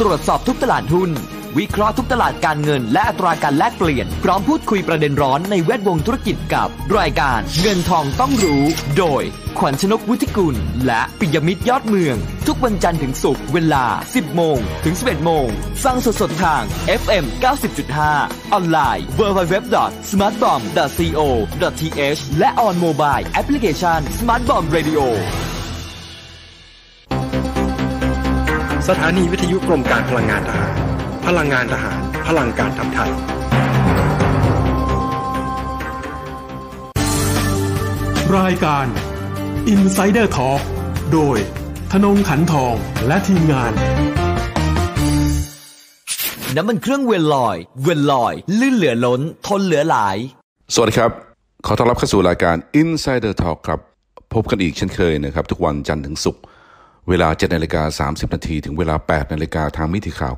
ตรวจสอบทุกตลาดหุ้น วิเคราะห์ทุกตลาดการเงิน และอัตราการแลกเปลี่ยน พร้อมพูดคุยประเด็นร้อนในแวดวงธุรกิจกับ รายการเงินทองต้องรู้ โดย ขวัญชนกวุฒิกุล และปิยมิตรยอดเมือง ทุกวันจันทร์ถึงศุกร์เวลา 10 โมง ถึง 11 โมงฟังสดๆทาง FM 90.5 ออนไลน์ www.smartbomb.co.th และ on mobile application Smart Bomb Radio สถานีวิทยุกรมการพลังงานทหาร พลังงานทหาร พลังการทำไทย รายการ Insider Talk โดยธนงขันทองและทีมงาน น้ำมันเครื่องเวลลอย เวลลอย ลื่นเหลือล้น ทนเหลือหลาย สวัสดีครับ ขอต้อนรับเข้าสู่รายการ Insider Talk ครับ พบกันอีกเช่นเคยนะครับ ทุกวันจันทร์ถึงศุกร์ เวลา7นาฬิกา30 นาทีถึงเวลา 8 นาฬิกาทางมิติข่าว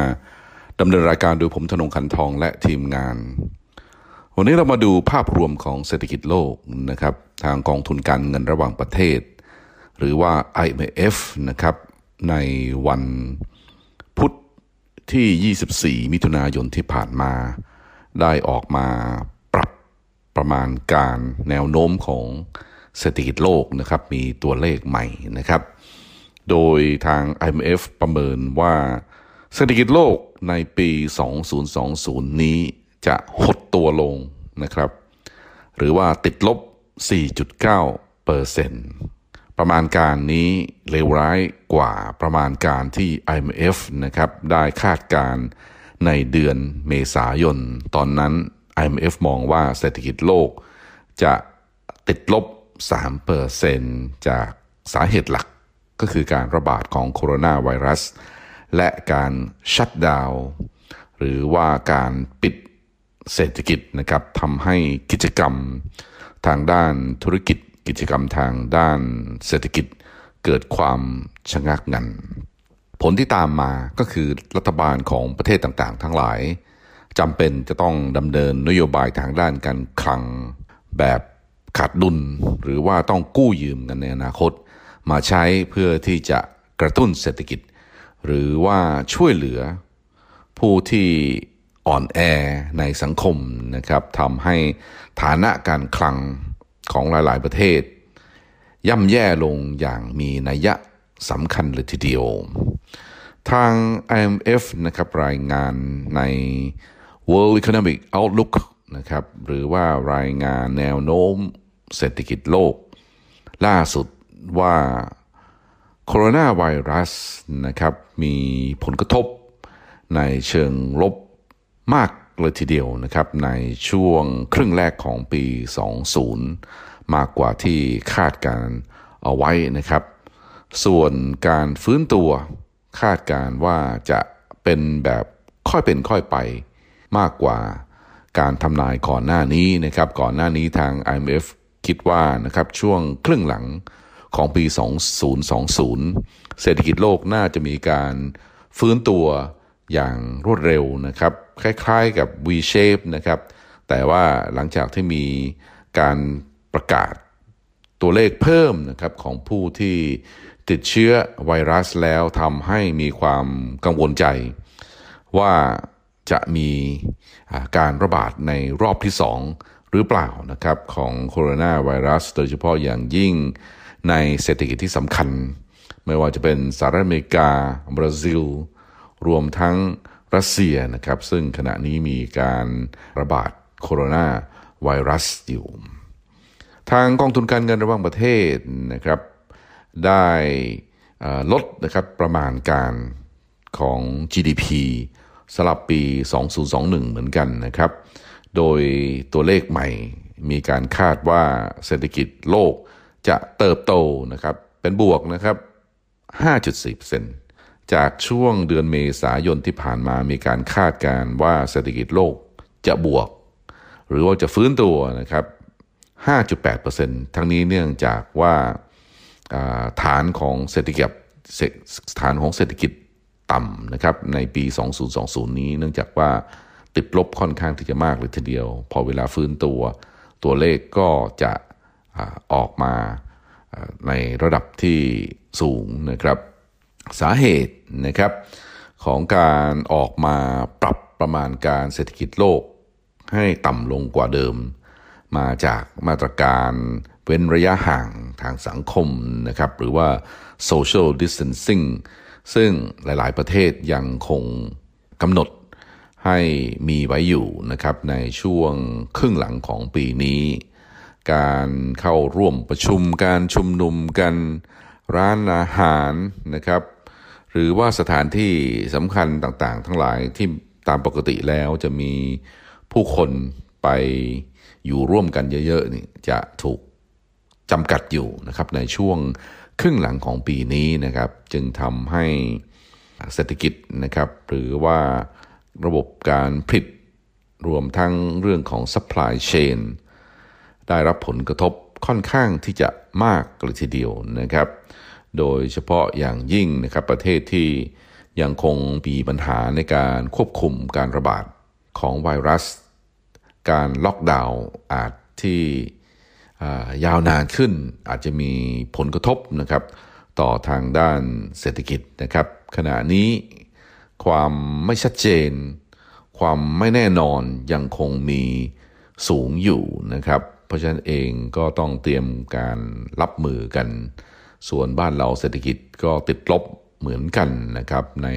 90.5 ดำเนินรายการโดยผมธนงขันทองและทีมงาน วันนี้เรามาดูภาพรวมของเศรษฐกิจโลกนะครับทางกองทุนการเงินระหว่างประเทศ หรือว่า IMF นะครับในวันพุธที่ 24 มิถุนายนที่ผ่านมา ได้ออกมาปรับประมาณการแนวโน้มของเศรษฐกิจโลกนะครับมีตัวเลขใหม่นะครับ โดยทาง IMF ประเมินว่าเศรษฐกิจโลกในปี 2020 นี้จะหดตัวลงนะครับ หรือว่าติดลบ 4.9เปอร์เซ็นต์ประมาณการนี้เลวร้ายกว่าประมาณการที่ IMF นะครับได้คาดการในเดือนเมษายน ตอนนั้น IMF มองว่าเศรษฐกิจโลกจะติดลบ3เปอร์เซ็นจากสาเหตุหลัก ก็คือการระบาดของโคโรนาไวรัส และการชัดดาวหรือว่าการปิดเศรษฐกิจนะครับทำให้กิจกรรมทางด้านธุรกิจ กิจกรรมทางด้านเศรษฐกิจเกิดความชะงักงัน ผลที่ตามมาก็คือรัฐบาลของประเทศต่างๆ ทั้งหลายจำเป็นจะต้องดำเนินนโยบายทางด้านการคลังแบบขาดดุล หรือว่าต้องกู้ยืมกันในอนาคต มาใช้เพื่อที่จะกระตุ้นเศรษฐกิจ หรือว่าช่วยเหลือผู้ที่อ่อนแอในสังคมนะครับทำให้ฐานะการคลังของหลาย ๆ ประเทศ ย่ำแย่ลงอย่างมีนัยยะสำคัญเลยทีเดียว ทาง IMF นะครับรายงานใน World Economic Outlook นะครับหรือว่ารายงานแนวโน้มเศรษฐกิจโลก ล่าสุด ว่าโคโรนาไวรัสนะครับมีผลกระทบในเชิงลบมากเลยทีเดียวนะครับในช่วงครึ่งแรกของปี 20 มากกว่าที่คาดการเอาไว้นะครับ ส่วนการฟื้นตัวคาดการว่าจะเป็นแบบค่อยเป็นค่อยไปมากกว่าการทำนายก่อนหน้านี้นะครับ ก่อนหน้านี้ทาง IMF คิดว่านะครับช่วงครึ่งหลัง ของปี 2020 เศรษฐกิจโลกน่าจะมีการฟื้นตัวอย่างรวดเร็วนะครับ คล้ายๆกับ V shape นะครับ แต่ว่าหลังจากที่มีการประกาศตัวเลขเพิ่มนะครับของผู้ที่ติดเชื้อไวรัสแล้วทำให้มีความกังวลใจ ว่าจะมีการระบาดในรอบที่สองหรือเปล่านะครับของโคโรนาไวรัส โดยเฉพาะอย่างยิ่ง ในเศรษฐกิจที่สำคัญ ไม่ว่าจะเป็นสหรัฐอเมริกา บราซิล รวมทั้งรัสเซียนะครับ ซึ่งขณะนี้มีการระบาดโคโรนาไวรัสอยู่ทางกองทุนการเงินระหว่างประเทศนะครับ ได้ลดนะครับประมาณการของ GDP สลับปี 2021 เหมือนกันนะครับ โดยตัวเลขใหม่มีการคาดว่าเศรษฐกิจโลก จะเติบโตนะครับเป็นบวกนะครับ 5.4%จากช่วงเดือนเมษายนที่ผ่านมามีการคาดการว่าเศรษฐกิจโลกจะบวก หรือว่าจะฟื้นตัวนะครับ 5.8%ทั้งนี้เนื่องจากว่าฐานของเศรษฐกิจฐานของเศรษฐกิจต่ำนะครับในปี 2020 นี้ เนื่องจากว่าติดลบค่อนข้างที่จะมากเลยทีเดียว พอเวลาฟื้นตัว ตัวเลขก็จะ ออกมาในระดับที่สูงนะครับ สาเหตุนะครับของการออกมาปรับประมาณการเศรษฐกิจโลก ให้ต่ำลงกว่าเดิม มาจากมาตรการเว้นระยะห่างทางสังคมนะครับ หรือว่า social distancing ซึ่งหลาย ๆ ประเทศยังคงกำหนดให้มีไว้อยู่นะครับในช่วงครึ่งหลังของปีนี้ การเข้าร่วมประชุมการชุมนุมกันร้านอาหารนะครับ หรือว่าสถานที่สำคัญต่างๆ ทั้งหลายที่ตามปกติแล้วจะมีผู้คนไปอยู่ร่วมกันเยอะๆนี่จะถูกจำกัดอยู่นะครับในช่วงครึ่งหลังของปีนี้นะครับ จึงทำให้เศรษฐกิจนะครับ หรือว่าระบบการผลิตรวมทั้งเรื่องของ supply chain ได้รับผลกระทบค่อนข้างที่จะมากเลยทีเดียวนะครับ โดยเฉพาะอย่างยิ่งนะครับประเทศที่ยังคงมีปัญหาในการควบคุมการระบาดของไวรัส การล็อกดาวน์อาจที่ยาวนานขึ้นอาจจะมีผลกระทบนะครับ ต่อทางด้านเศรษฐกิจนะครับ ขณะนี้ความไม่ชัดเจน ความไม่แน่นอนยังคงมีสูงอยู่นะครับ เพราะฉะนั้นเองก็ต้องเตรียมการรับมือกัน ส่วนบ้านเราเศรษฐกิจก็ติดลบเหมือนกันนะครับใน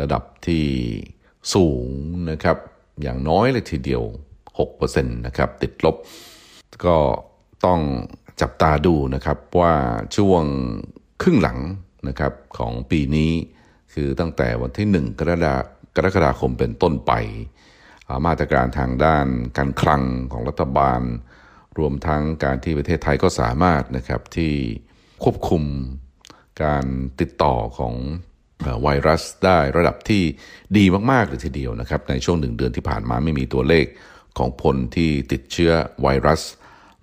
ระดับที่สูงนะครับอย่างน้อยเลยทีเดียว 6%นะครับติดลบ ก็ต้องจับตาดูนะครับว่าช่วงครึ่งหลังนะครับของปีนี้ คือตั้งแต่วันที่ 1 กรกฎากรกฎาคมเป็นต้นไป มาตรการทางด้านการคลังของรัฐบาล รวมทั้งการที่ประเทศไทยก็สามารถนะครับที่ควบคุมการติดต่อของไวรัสได้ระดับที่ดีมาก ๆ เลยทีเดียวนะครับ ในช่วงหนึ่งเดือนที่ผ่านมาไม่มีตัวเลขของคนที่ติดเชื้อไวรัส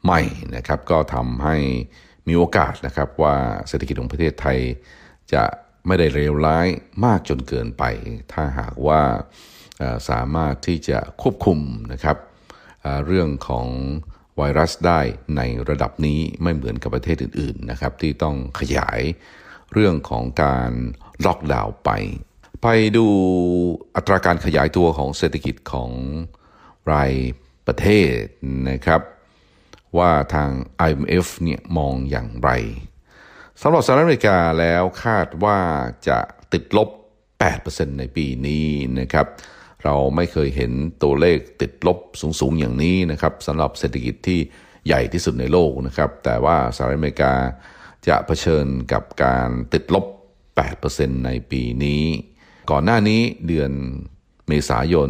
ใหม่นะครับ ก็ทำให้มีโอกาสนะครับว่าเศรษฐกิจของประเทศไทยจะไม่ได้เลวร้ายมากจนเกินไป ถ้าหากว่า สามารถที่จะควบคุมนะครับเรื่องของไวรัสได้ในระดับนี้ไม่เหมือนกับประเทศอื่นๆนะครับที่ต้องขยายเรื่องของการล็อกดาวน์ไป ไปดูอัตราการขยายตัวของเศรษฐกิจของรายประเทศนะครับ ว่าทาง IMF เนี่ยมองอย่างไรสำหรับสหรัฐอเมริกาแล้วคาดว่าจะติดลบ 8%ในปีนี้นะครับ เราไม่เคยเห็นตัวเลขติดลบสูงๆอย่างนี้นะครับสำหรับเศรษฐกิจที่ใหญ่ที่สุดในโลกนะครับ แต่ว่าสหรัฐอเมริกาจะเผชิญกับการติดลบ 8%ในปีนี้ ก่อนหน้านี้เดือนเมษายน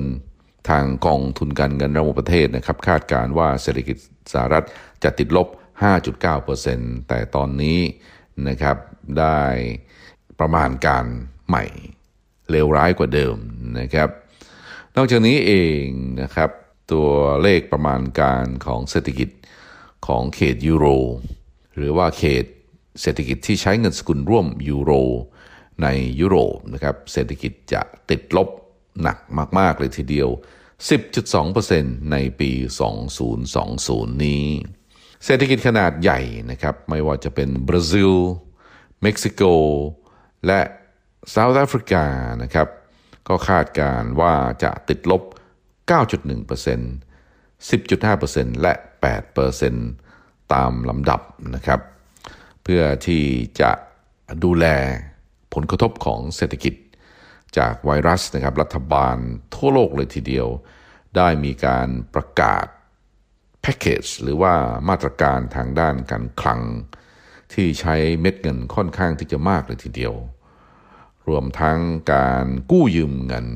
ทางกองทุนการเงินระหว่างประเทศนะครับ คาดการว่าเศรษฐกิจสหรัฐจะติดลบ 5.9%แต่ตอนนี้นะครับได้ประมาณการใหม่เลวร้ายกว่าเดิมนะครับ นอกจากนี้เองนะครับ ตัวเลขประมาณการของเศรษฐกิจของเขตยูโร หรือว่าเขตเศรษฐกิจที่ใช้เงินสกุลร่วมยูโร ในยุโรปนะครับเศรษฐกิจจะติดลบหนักมาก ๆ เลยทีเดียว 10.2%ในปี 2020 นี้ เศรษฐกิจขนาดใหญ่นะครับ ไม่ว่าจะเป็นบราซิล เม็กซิโก และเซาท์แอฟริกานะครับ ก็คาดการว่าจะติดลบ 9.1% 10.5%และ 8%ตามลำดับนะครับ เพื่อที่จะดูแลผลกระทบของเศรษฐกิจจากไวรัสนะครับรัฐบาลทั่วโลกเลยทีเดียว ได้มีการประกาศแพ็กเกจหรือว่ามาตรการทางด้านการคลัง ที่ใช้เม็ดเงินค่อนข้างที่จะมากเลยทีเดียว รวมทั้งการกู้ยืมเงิน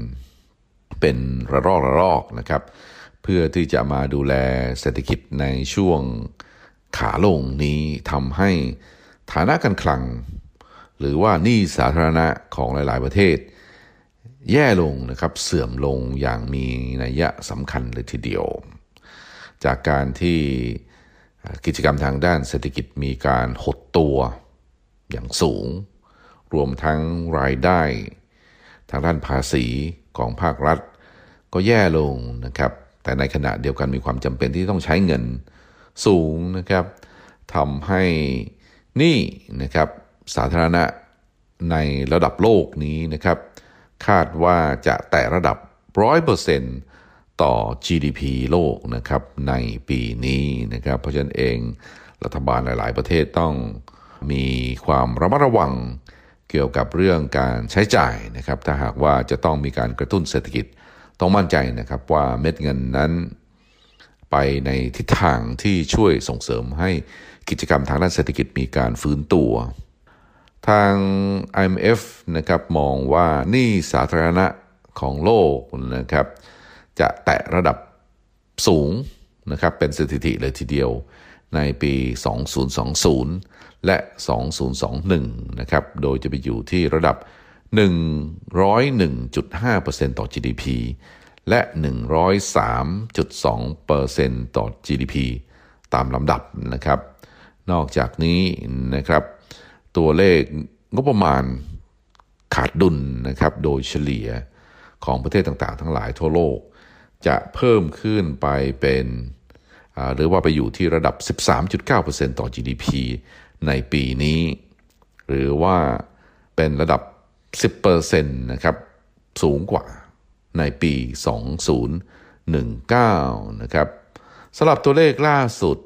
เป็นระลอกระลอกนะครับ เพื่อที่จะมาดูแลเศรษฐกิจในช่วงขาลงนี้ทำให้ฐานะการคลัง หรือว่าหนี้สาธารณะของหลาย ๆ ประเทศ แย่ลงนะครับเสื่อมลงอย่างมีนัยยะสำคัญเลยทีเดียว จากการที่กิจกรรมทางด้านเศรษฐกิจมีการหดตัวอย่างสูง รวมทั้งรายได้ ทางด้านภาษีของภาครัฐ ก็แย่ลงนะครับ แต่ในขณะเดียวกันมีความจำเป็นที่ต้องใช้เงินสูงนะครับทำให้นี้นะครับสาธารณะในระดับโลกนี้นะครับ คาดว่าจะแตะระดับ 100%ต่อ GDP โลกนะครับในปีนี้นะครับ เพราะฉะนั้นเองรัฐบาลหลาย ๆ ประเทศต้องมีความระมัดระวัง เกี่ยวกับเรื่องการใช้จ่ายนะครับถ้าหากว่าจะต้องมีการกระตุ้นเศรษฐกิจต้องมั่นใจนะครับว่าเม็ดเงินนั้น ไปในทิศทางที่ช่วยส่งเสริมให้กิจกรรมทางด้านเศรษฐกิจมีการฟื้นตัว ทาง IMF นะครับมองว่านี่สาธารณะของโลกนะครับจะแตะระดับสูงนะครับเป็นสถิติเลยทีเดียว ในปี 2020 และ 2021 นะครับ โดยจะไปอยู่ที่ระดับ 101.5%ต่อ GDP และ 103.2%ต่อ GDP ตามลำดับนะครับ นอกจากนี้นะครับ ตัวเลขงบประมาณขาดดุลนะครับ โดยเฉลี่ยของประเทศต่างๆ ทั้งหลายทั่วโลก จะเพิ่มขึ้นไปเป็น หรือว่าไปอยู่ที่ระดับ 13.9%ต่อ GDP ในปีนี้ หรือว่าเป็นระดับ 10%นะครับ สูงกว่าในปี 2019 นะครับสำหรับตัวเลขล่าสุด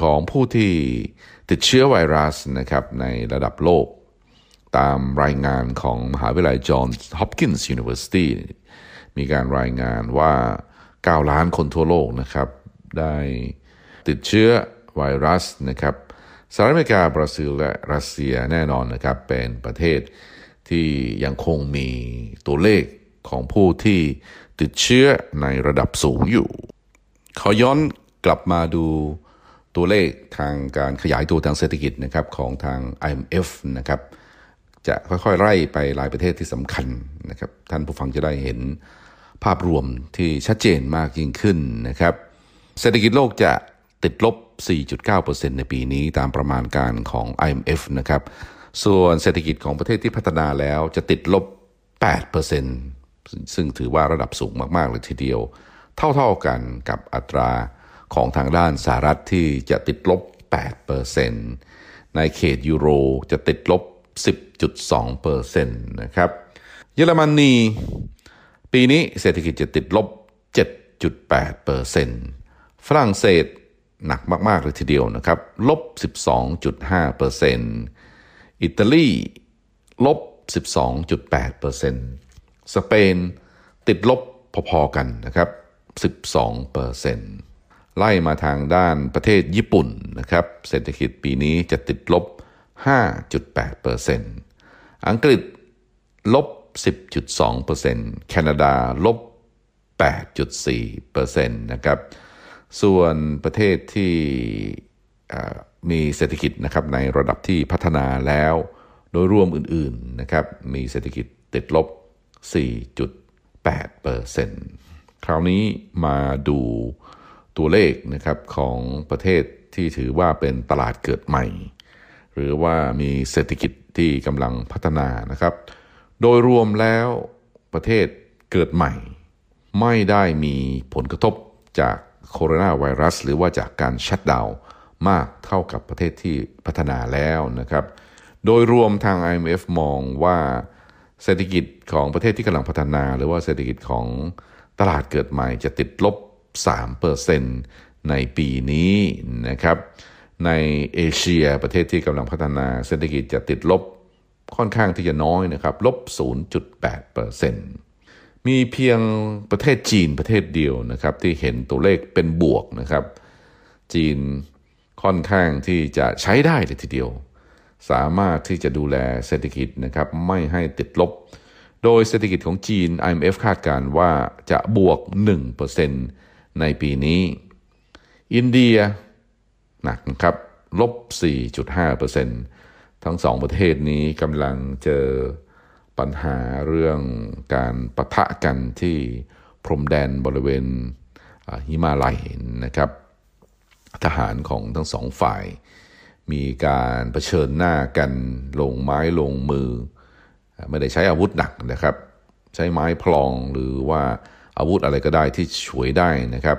ของผู้ที่ติดเชื้อไวรัสนะครับในระดับโลก ตามรายงานของมหาวิทยาลัย Johns Hopkins University มีการรายงานว่า 9 ล้านคนทั่วโลกนะครับ ได้ติดเชื้อไวรัสนะครับสหรัฐอเมริกาบราซิลและรัสเซียแน่นอนนะครับ เป็นประเทศที่ยังคงมีตัวเลขของผู้ที่ติดเชื้อในระดับสูงอยู่ ขอย้อนกลับมาดูตัวเลขทางการขยายตัวทางเศรษฐกิจนะครับของทาง IMF นะครับจะค่อยๆ ไล่ไปหลายประเทศที่สำคัญนะครับ ท่านผู้ฟังจะได้เห็นภาพรวมที่ชัดเจนมากยิ่งขึ้นนะครับ เศรษฐกิจโลกจะติดลบ 4.9%ในปีนี้ตามประมาณการของ IMF นะครับ ส่วนเศรษฐกิจของประเทศที่พัฒนาแล้วจะติดลบ 8%ซึ่งถือว่าระดับสูงมาก ๆ เลยทีเดียว เท่า ๆกันกับอัตราของทางด้านสหรัฐที่จะติดลบ 8%ในเขตยูโรจะติดลบ 10.2%นะครับ เยอรมนีปีนี้เศรษฐกิจจะติดลบ 7.8% ฝรั่งเศสหนักมาก ๆ เลยทีเดียวนะครับ ลบ 12.5%อิตาลี ลบ 12.8%สเปนติดลบพอ ๆ กันนะครับ 12%ไล่มาทางด้านประเทศญี่ปุ่นนะครับ เศรษฐกิจปีนี้จะติดลบ 5.8%อังกฤษ ลบ 10.2%แคนาดา ลบ 8.4%นะครับ ส่วนประเทศที่มีเศรษฐกิจนะครับในระดับที่พัฒนาแล้ว โดยรวมอื่นๆนะครับมีเศรษฐกิจติดลบ 4.8%คราวนี้มาดูตัวเลขนะครับของประเทศที่ถือว่าเป็นตลาดเกิดใหม่ หรือว่ามีเศรษฐกิจที่กำลังพัฒนานะครับ โดยรวมแล้วประเทศเกิดใหม่ ไม่ได้มีผลกระทบจาก โคโรนาไวรัส หรือว่าจากการชัดดาวน์มากเท่ากับประเทศที่พัฒนาแล้วนะครับ โดยรวมทาง IMF มองว่าเศรษฐกิจของประเทศที่กำลังพัฒนา หรือว่าเศรษฐกิจของตลาดเกิดใหม่จะติดลบ 3%ในปีนี้นะครับ ในเอเชียประเทศที่กำลังพัฒนาเศรษฐกิจจะติดลบค่อนข้างที่จะน้อยนะครับ ลบ 0.8% มีเพียงประเทศจีนประเทศเดียวนะครับที่เห็นตัวเลขเป็นบวกนะครับ จีนค่อนข้างที่จะใช้ได้เลยทีเดียว สามารถที่จะดูแลเศรษฐกิจนะครับไม่ให้ติดลบ โดยเศรษฐกิจของจีน IMF คาดการว่าจะบวก 1%ในปีนี้ อินเดียหนักนะครับลบ 4.5%ทั้งสองประเทศนี้กำลังเจอ ปัญหาเรื่องการปะทะกันที่พรมแดนบริเวณหิมาลัยนะครับ ทหารของทั้งสองฝ่าย มีการเผชิญหน้ากันลงไม้ลงมือ ไม่ได้ใช้อาวุธหนักนะครับ ใช้ไม้พลองหรือว่าอาวุธอะไรก็ได้ที่ช่วยได้นะครับ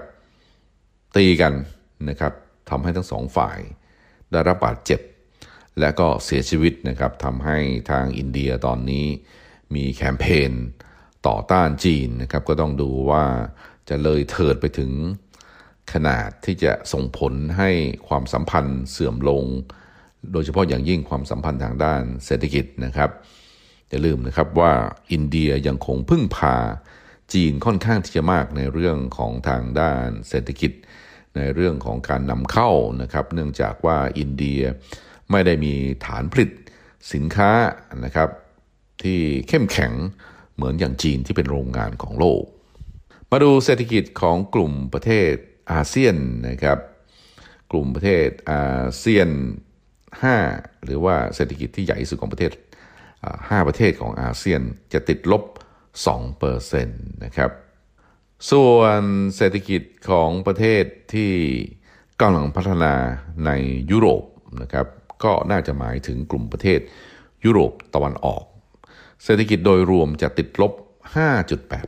ตีกันนะครับทำให้ทั้งสองฝ่ายได้รับบาดเจ็บ และก็เสียชีวิตนะครับทำให้ทางอินเดียตอนนี้มีแคมเปญต่อต้านจีนนะครับก็ต้องดูว่าจะเลยเถิดไปถึงขนาดที่จะส่งผลให้ความสัมพันธ์เสื่อมลง โดยเฉพาะอย่างยิ่งความสัมพันธ์ทางด้านเศรษฐกิจนะครับอย่าลืมนะครับว่าอินเดียยังคงพึ่งพาจีนค่อนข้างที่จะมากในเรื่องของทางด้านเศรษฐกิจ ในเรื่องของการนำเข้านะครับ เนื่องจากว่าอินเดีย ไม่ได้มีฐานผลิตสินค้านะครับ ที่เข้มแข็งเหมือนอย่างจีนที่เป็นโรงงานของโลก มาดูเศรษฐกิจของกลุ่มประเทศอาเซียนนะครับ กลุ่มประเทศอาเซียน 5 หรือว่าเศรษฐกิจที่ใหญ่ที่สุดของประเทศ 5 ประเทศของอาเซียนจะติดลบ2%นะครับ ส่วนเศรษฐกิจของประเทศที่กำลังพัฒนาในยุโรปนะครับ ก็น่าจะหมายถึงกลุ่มประเทศยุโรปตะวันออก เศรษฐกิจโดยรวมจะติดลบ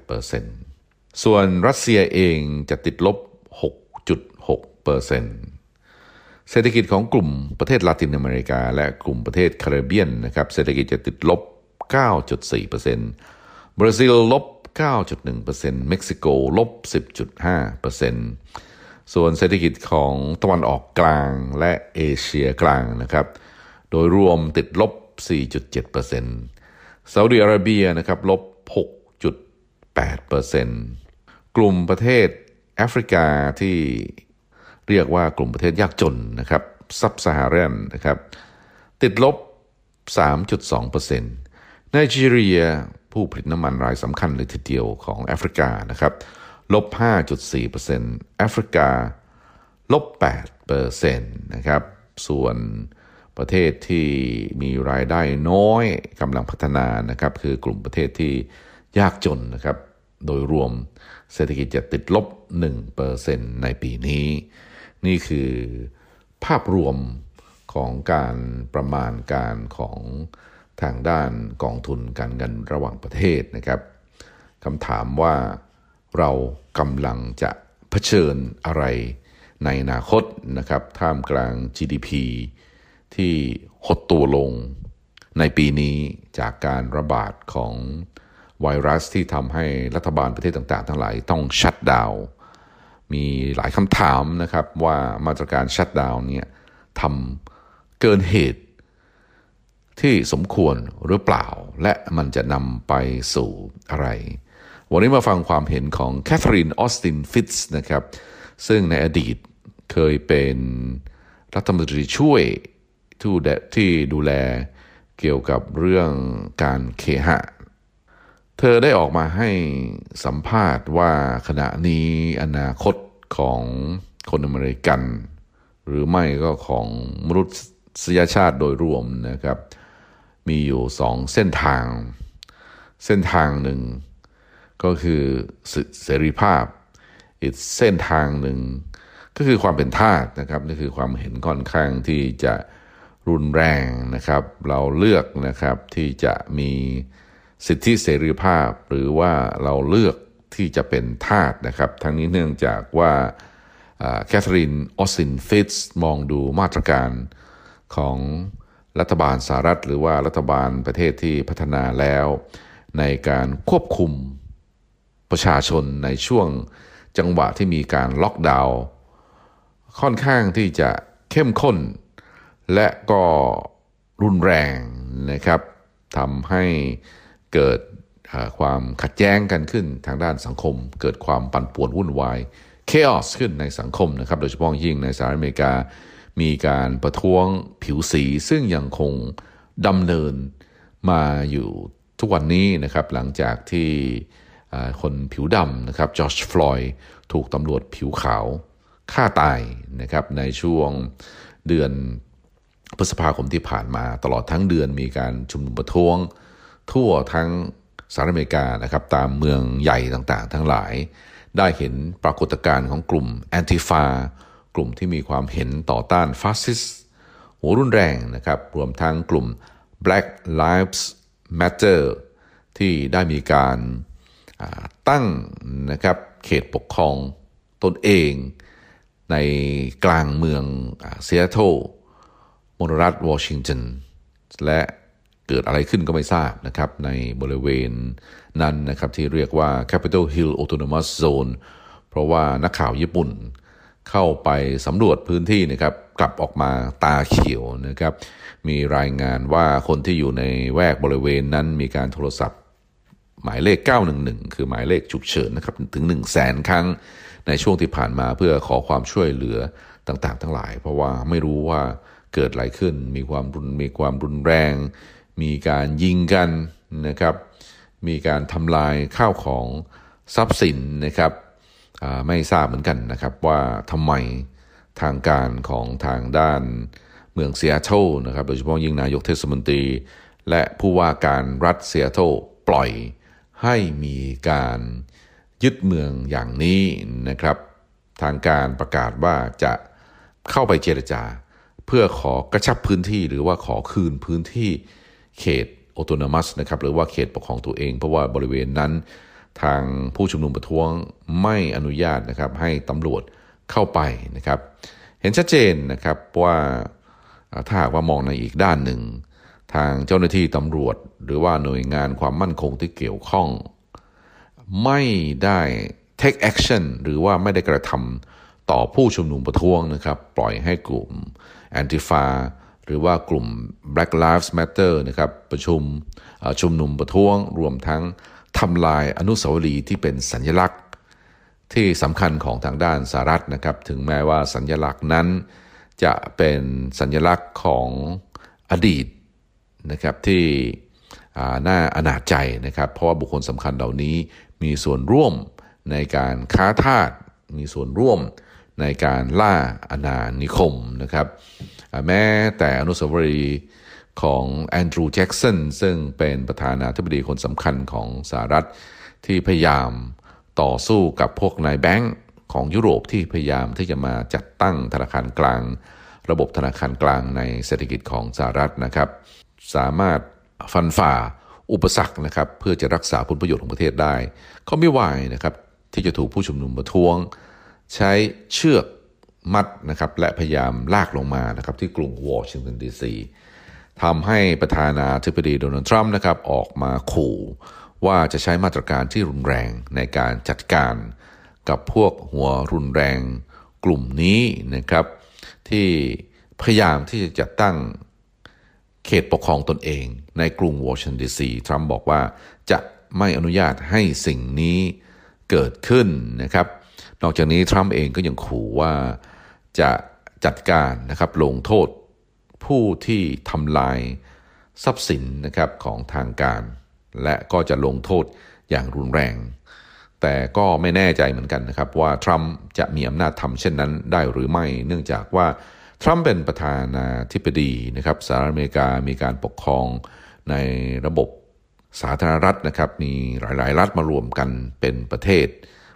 5.8%ส่วนรัสเซียเองจะติดลบ 6.6%เศรษฐกิจของกลุ่มประเทศลาตินอเมริกา และกลุ่มประเทศแคริบเบียนนะครับเศรษฐกิจจะติดลบ 9.4%บราซิลลบ 9.1%เม็กซิโกลบ 10.5% ส่วนเศรษฐกิจของตะวันออกกลางและเอเชียกลางนะครับ โดยรวมติดลบ 4.7%ซาอุดิอาระเบียนะครับลบ 6.8%กลุ่มประเทศแอฟริกาที่เรียกว่ากลุ่มประเทศยากจนนะครับซับซาฮารันนะครับติดลบ 3.2%ไนจีเรียผู้ผลิตน้ำมันรายสำคัญเลยทีเดียวของแอฟริกานะครับ ลบ 5.4%แอฟริกา ลบ8%นะครับ ส่วนประเทศที่มีรายได้น้อยกำลังพัฒนานะครับ คือกลุ่มประเทศที่ยากจนนะครับ โดยรวมเศรษฐกิจจะติดลบ 1%ในปีนี้ นี่คือภาพรวมของการประมาณการของทางด้านกองทุนการเงินระหว่างประเทศนะครับคำถามว่า เรากำลังจะเผชิญอะไรในอนาคตนะครับ ท่ามกลาง GDP ที่หดตัวลงในปีนี้จากการระบาดของไวรัสที่ทำให้รัฐบาลประเทศต่างๆ ทั้งหลายต้องชัดดาวมีหลายคำถามนะครับว่ามาตรการ shutdown เนี่ยทำเกินเหตุที่สมควรหรือเปล่า และมันจะนำไปสู่อะไร วันนี้มาฟังความเห็นของแคทเธอรีนออสตินฟิตส์นะครับ ซึ่งในอดีตเคยเป็นรัฐมนตรีช่วยที่ดูแลเกี่ยวกับเรื่องการเคหะ เธอได้ออกมาให้สัมภาษณ์ว่าขณะนี้อนาคตของคนอเมริกัน หรือไม่ก็ของมนุษยชาติโดยรวมนะครับ มีอยู่สองเส้นทาง เส้นทางหนึ่ง ก็คือเสรีภาพอีกเส้นทางหนึ่งก็คือความเป็นทาสนะครับนี่คือความเห็นค่อนข้างที่จะรุนแรงนะครับ เราเลือกนะครับที่จะมีสิทธิเสรีภาพ หรือว่าเราเลือกที่จะเป็นทาสนะครับ ทั้งนี้เนื่องจากว่าแคทเธอรีนออสตินฟิตส์มองดูมาตรการของรัฐบาลสหรัฐ หรือว่ารัฐบาลประเทศที่พัฒนาแล้ว ในการควบคุม ประชาชนในช่วงจังหวะที่มีการล็อกดาวน์ค่อนข้างที่จะเข้มข้น และก็รุนแรงนะครับทำให้เกิดความขัดแย้งกันขึ้นทางด้านสังคม เกิดความปั่นป่วนวุ่นวายเคออสขึ้นในสังคมนะครับ โดยเฉพาะยิ่งในสหรัฐอเมริกา มีการประท้วงผิวสี ซึ่งยังคงดำเนินมาอยู่ทุกวันนี้นะครับ หลังจากที่ คนผิวดำนะครับจอร์จฟลอยถูกตำรวจผิวขาวฆ่าตายนะครับในช่วงเดือนพฤษภาคมที่ผ่านมา ตลอดทั้งเดือนมีการชุมนุมประท้วง ทั่วทั้งสหรัฐอเมริกานะครับตามเมืองใหญ่ต่างๆ ทั้งหลาย ได้เห็นปรากฏการณ์ของกลุ่มแอนติฟากลุ่มที่มีความเห็นต่อต้านฟาสซิสหัวรุนแรงนะครับรวมทั้งกลุ่ม Black Lives Matter ที่ได้มีการ ตั้งนะครับเขตปกครองตนเองในกลางเมืองเซียโตมณรัฐวอชิงตันและเกิดอะไรขึ้นก็ไม่ทราบนะครับ ในบริเวณนั้นนะครับที่เรียกว่า Capitol Hill Autonomous Zone เพราะว่านักข่าวญี่ปุ่นเข้าไปสำรวจพื้นที่นะครับ กลับออกมาตาเขียวนะครับ มีรายงานว่าคนที่อยู่ในแวกบริเวณนั้นมีการโทรศัพท์ หมายเลข 911 คือหมายเลขฉุกเฉินนะครับถึง 1 0 0 0 0แสนครั้งในช่วงที่ผ่านมาเพื่อขอความช่วยเหลือต่างๆ ทั้งหลาย เพราะว่าไม่รู้ว่าเกิดอะไรขึ้น มีความรุนมีความรุนแรง มีการยิงกันนะครับมีการทำลายข้าวของทรัพย์สินนะครับไม่ทราบเหมือนกันนะครับว่าทำไมทางการของทางด้านเมืองเซียโตรนะครับโดยเฉพาะยิ่งนายกเทศมนตรี และผู้ว่าการรัฐเซียโตรปล่อย ให้มีการยึดเมืองอย่างนี้นะครับ ทางการประกาศว่าจะเข้าไปเจรจา เพื่อขอกระชับพื้นที่หรือว่าขอคืนพื้นที่เขตออโตนมัสนะครับหรือว่าเขตปกครองตัวเอง เพราะว่าบริเวณนั้น ทางผู้ชุมนุมประท้วงไม่อนุญาตนะครับให้ตำรวจเข้าไปนะครับ เห็นชัดเจนนะครับว่าถ้าหากว่ามองในอีกด้านหนึ่ง ทางเจ้าหน้าที่ตำรวจ หรือว่าหน่วยงานความมั่นคงที่เกี่ยวข้อง ไม่ได้ take action หรือว่าไม่ได้กระทำต่อผู้ชุมนุมประท้วงนะครับ ปล่อยให้กลุ่ม Antifa หรือว่ากลุ่ม Black Lives Matter นะครับประชุมชุมนุมประท้วง รวมทั้งทำลายอนุสาวรีย์ที่เป็นสัญลักษณ์ ที่สำคัญของทางด้านสหรัฐนะครับ ถึงแม้ว่าสัญลักษณ์นั้น จะเป็นสัญลักษณ์ของอดีต นะครับที่น่าอนาจใจนะครับ เพราะว่าบุคคลสำคัญเหล่านี้มีส่วนร่วมในการค้าทาสมีส่วนร่วมในการล่าอาณานิคมนะครับแม้แต่อนุสาวรีย์ของแอนดรูว์แจ็กสันซึ่งเป็นประธานาธิบดีคนสำคัญของสหรัฐที่พยายามต่อสู้กับพวกนายแบงก์ของยุโรปที่พยายามที่จะมาจัดตั้งธนาคารกลาง ระบบธนาคารกลางในเศรษฐกิจของสหรัฐนะครับ สามารถฟันฝ่าอุปสรรคนะครับเพื่อจะรักษาผลประโยชน์ของประเทศได้ เขาไม่ไหวนะครับที่จะถูกผู้ชุมนุมประท้วง ใช้เชือกมัดนะครับและพยายามลากลงมานะครับที่กรุงวอชิงตันดีซีทำให้ประธานาธิบดีโดนัลด์ทรัมป์นะครับออกมาขู่ว่าจะใช้มาตรการที่รุนแรงในการจัดการกับพวกหัวรุนแรงกลุ่มนี้นะครับ ที่พยายามที่จะจัดตั้ง เขตปกครองตนเองในกรุงวอชิงตันดีซีทรัมป์บอกว่าจะไม่อนุญาตให้สิ่งนี้เกิดขึ้นนะครับ นอกจากนี้ทรัมป์เองก็ยังขู่ว่าจะจัดการนะครับลงโทษผู้ที่ทำลายทรัพย์สินนะครับของทางการ และก็จะลงโทษอย่างรุนแรง แต่ก็ไม่แน่ใจเหมือนกันนะครับว่าทรัมป์จะมีอำนาจทำเช่นนั้นได้หรือไม่ เนื่องจากว่า ทรัมป์เป็นประธานาธิบดีนะครับสหรัฐอเมริกามีการปกครองในระบบสาธารณรัฐนะครับมีหลาย ๆ รัฐมารวมกันเป็นประเทศ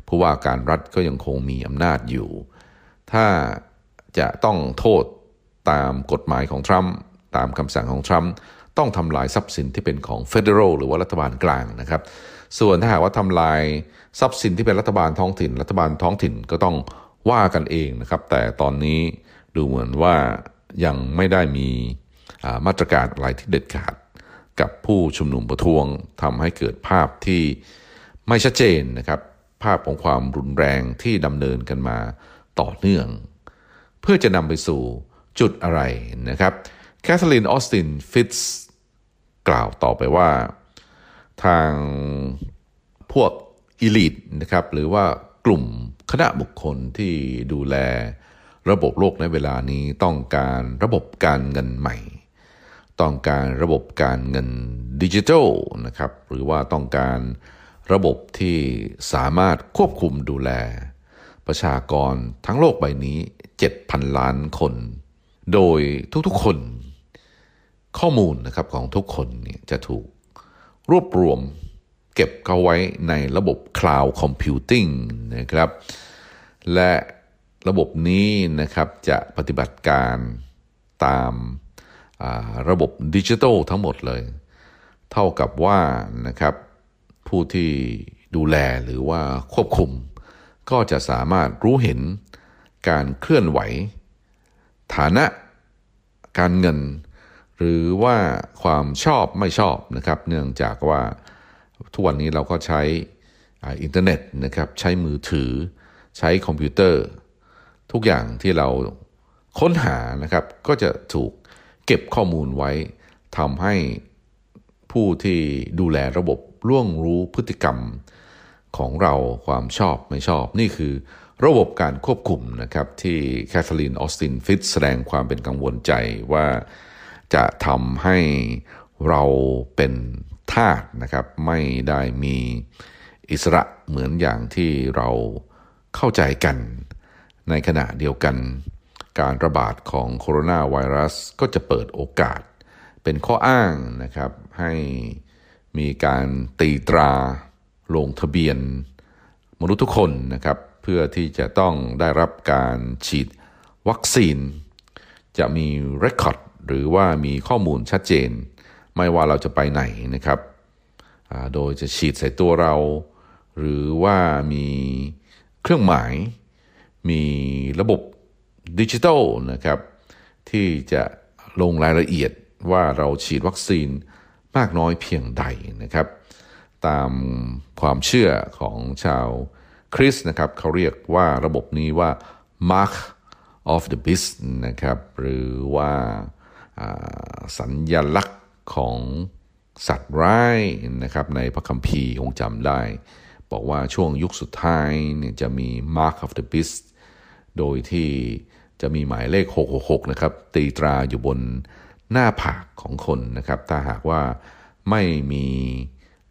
ผู้ว่าการรัฐก็ยังคงมีอำนาจอยู่ ถ้าจะต้องโทษตามกฎหมายของทรัมป์ตามคำสั่งของทรัมป์ต้องทำลายทรัพย์สินที่เป็นของ Federal หรือว่ารัฐบาลกลางนะครับ ส่วนถ้าหากว่าทำลายทรัพย์สินที่เป็นรัฐบาลท้องถิ่น รัฐบาลท้องถิ่นก็ต้องว่ากันเองนะครับ แต่ตอนนี้ ดูเหมือนว่ายังไม่ได้มีมาตรการอะไรที่เด็ดขาดกับผู้ชุมนุมประท้วงทำให้เกิดภาพที่ไม่ชัดเจนนะครับ ภาพของความรุนแรงที่ดำเนินกันมาต่อเนื่อง เพื่อจะนำไปสู่จุดอะไรนะครับแคทเธอรีนออสตินฟิตส์กล่าวต่อไปว่า ทางพวก elite นะครับหรือว่ากลุ่มคณะบุคคลที่ดูแล ระบบโลกในเวลานี้ต้องการระบบการเงินใหม่ ต้องการระบบการเงินดิจิทัลนะครับหรือว่าต้องการระบบที่สามารถควบคุมดูแล ประชากรทั้งโลกใบนี้ 7,000 ล้านคน โดยทุกๆคน ข้อมูลนะครับของทุกคนเนี่ยจะถูกรวบรวมเก็บเข้าไว้ในระบบ Cloud Computing นะครับ และ ระบบนี้นะครับจะปฏิบัติการตามระบบดิจิทัลทั้งหมดเลย เท่ากับว่านะครับผู้ที่ดูแลหรือว่าควบคุม ก็จะสามารถรู้เห็นการเคลื่อนไหว ฐานะการเงิน หรือว่าความชอบไม่ชอบนะครับ เนื่องจากว่าทุกวันนี้เราก็ใช้อินเทอร์เน็ตนะครับใช้มือถือใช้คอมพิวเตอร์ ทุกอย่างที่เราค้นหานะครับ ก็จะถูกเก็บข้อมูลไว้ทำให้ผู้ที่ดูแลระบบล่วงรู้พฤติกรรมของเราความชอบไม่ชอบ นี่คือระบบการควบคุมนะครับ ที่แคทเธอรีนออสตินฟิตแสดงความเป็นกังวลใจว่าจะทำให้เราเป็นทาสนะครับ ไม่ได้มีอิสระเหมือนอย่างที่เราเข้าใจกัน ในขณะเดียวกัน การระบาดของโคโรนาไวรัสก็จะเปิดโอกาส เป็นข้ออ้างนะครับให้มีการตีตราลงทะเบียนมนุษย์ทุกคนนะครับเพื่อที่จะต้องได้รับการฉีดวัคซีน จะมีเรคคอร์ดหรือว่ามีข้อมูลชัดเจน ไม่ว่าเราจะไปไหนนะครับโดยจะฉีดใส่ตัวเรา หรือว่ามีเครื่องหมาย มีระบบดิจิทัลนะครับที่จะลงรายละเอียดว่าเราฉีดวัคซีนมากน้อยเพียงใดนะครับ ตามความเชื่อของชาวคริสนะครับเขาเรียกว่าระบบนี้ว่า mark of the beast นะครับหรือว่าสัญญลักษณ์ของสัตว์ร้ายนะครับในพระคัมภีร์คงจำได้ บอกว่าช่วงยุคสุดท้ายเนี่ยจะมี mark of the beast โดยที่จะมีหมายเลข 666 นะครับ ตีตราอยู่บนหน้าผากของคนนะครับ ถ้าหากว่าไม่มี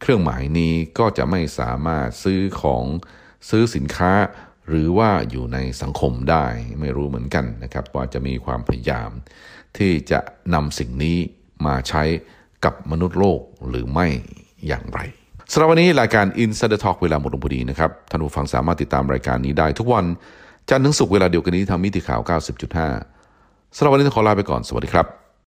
เครื่องหมายนี้ก็จะไม่สามารถซื้อของซื้อสินค้า หรือว่าอยู่ในสังคมได้ไม่รู้เหมือนกันนะครับ ว่าจะมีความพยายาม ที่จะนำสิ่งนี้มาใช้กับมนุษย์โลกหรือไม่อย่างไรสำหรับวันนี้รายการ Insider Talk เวลาหมดลงพอดีนะครับท่านผู้ฟังสามารถติดตามรายการนี้ได้ทุกวัน จันทร์ถึงศุกร์เวลาเดียวกันนี้ทางมิติข่าว 90.5สำหรับวันนี้ต้องขอลาไปก่อนสวัสดีครับ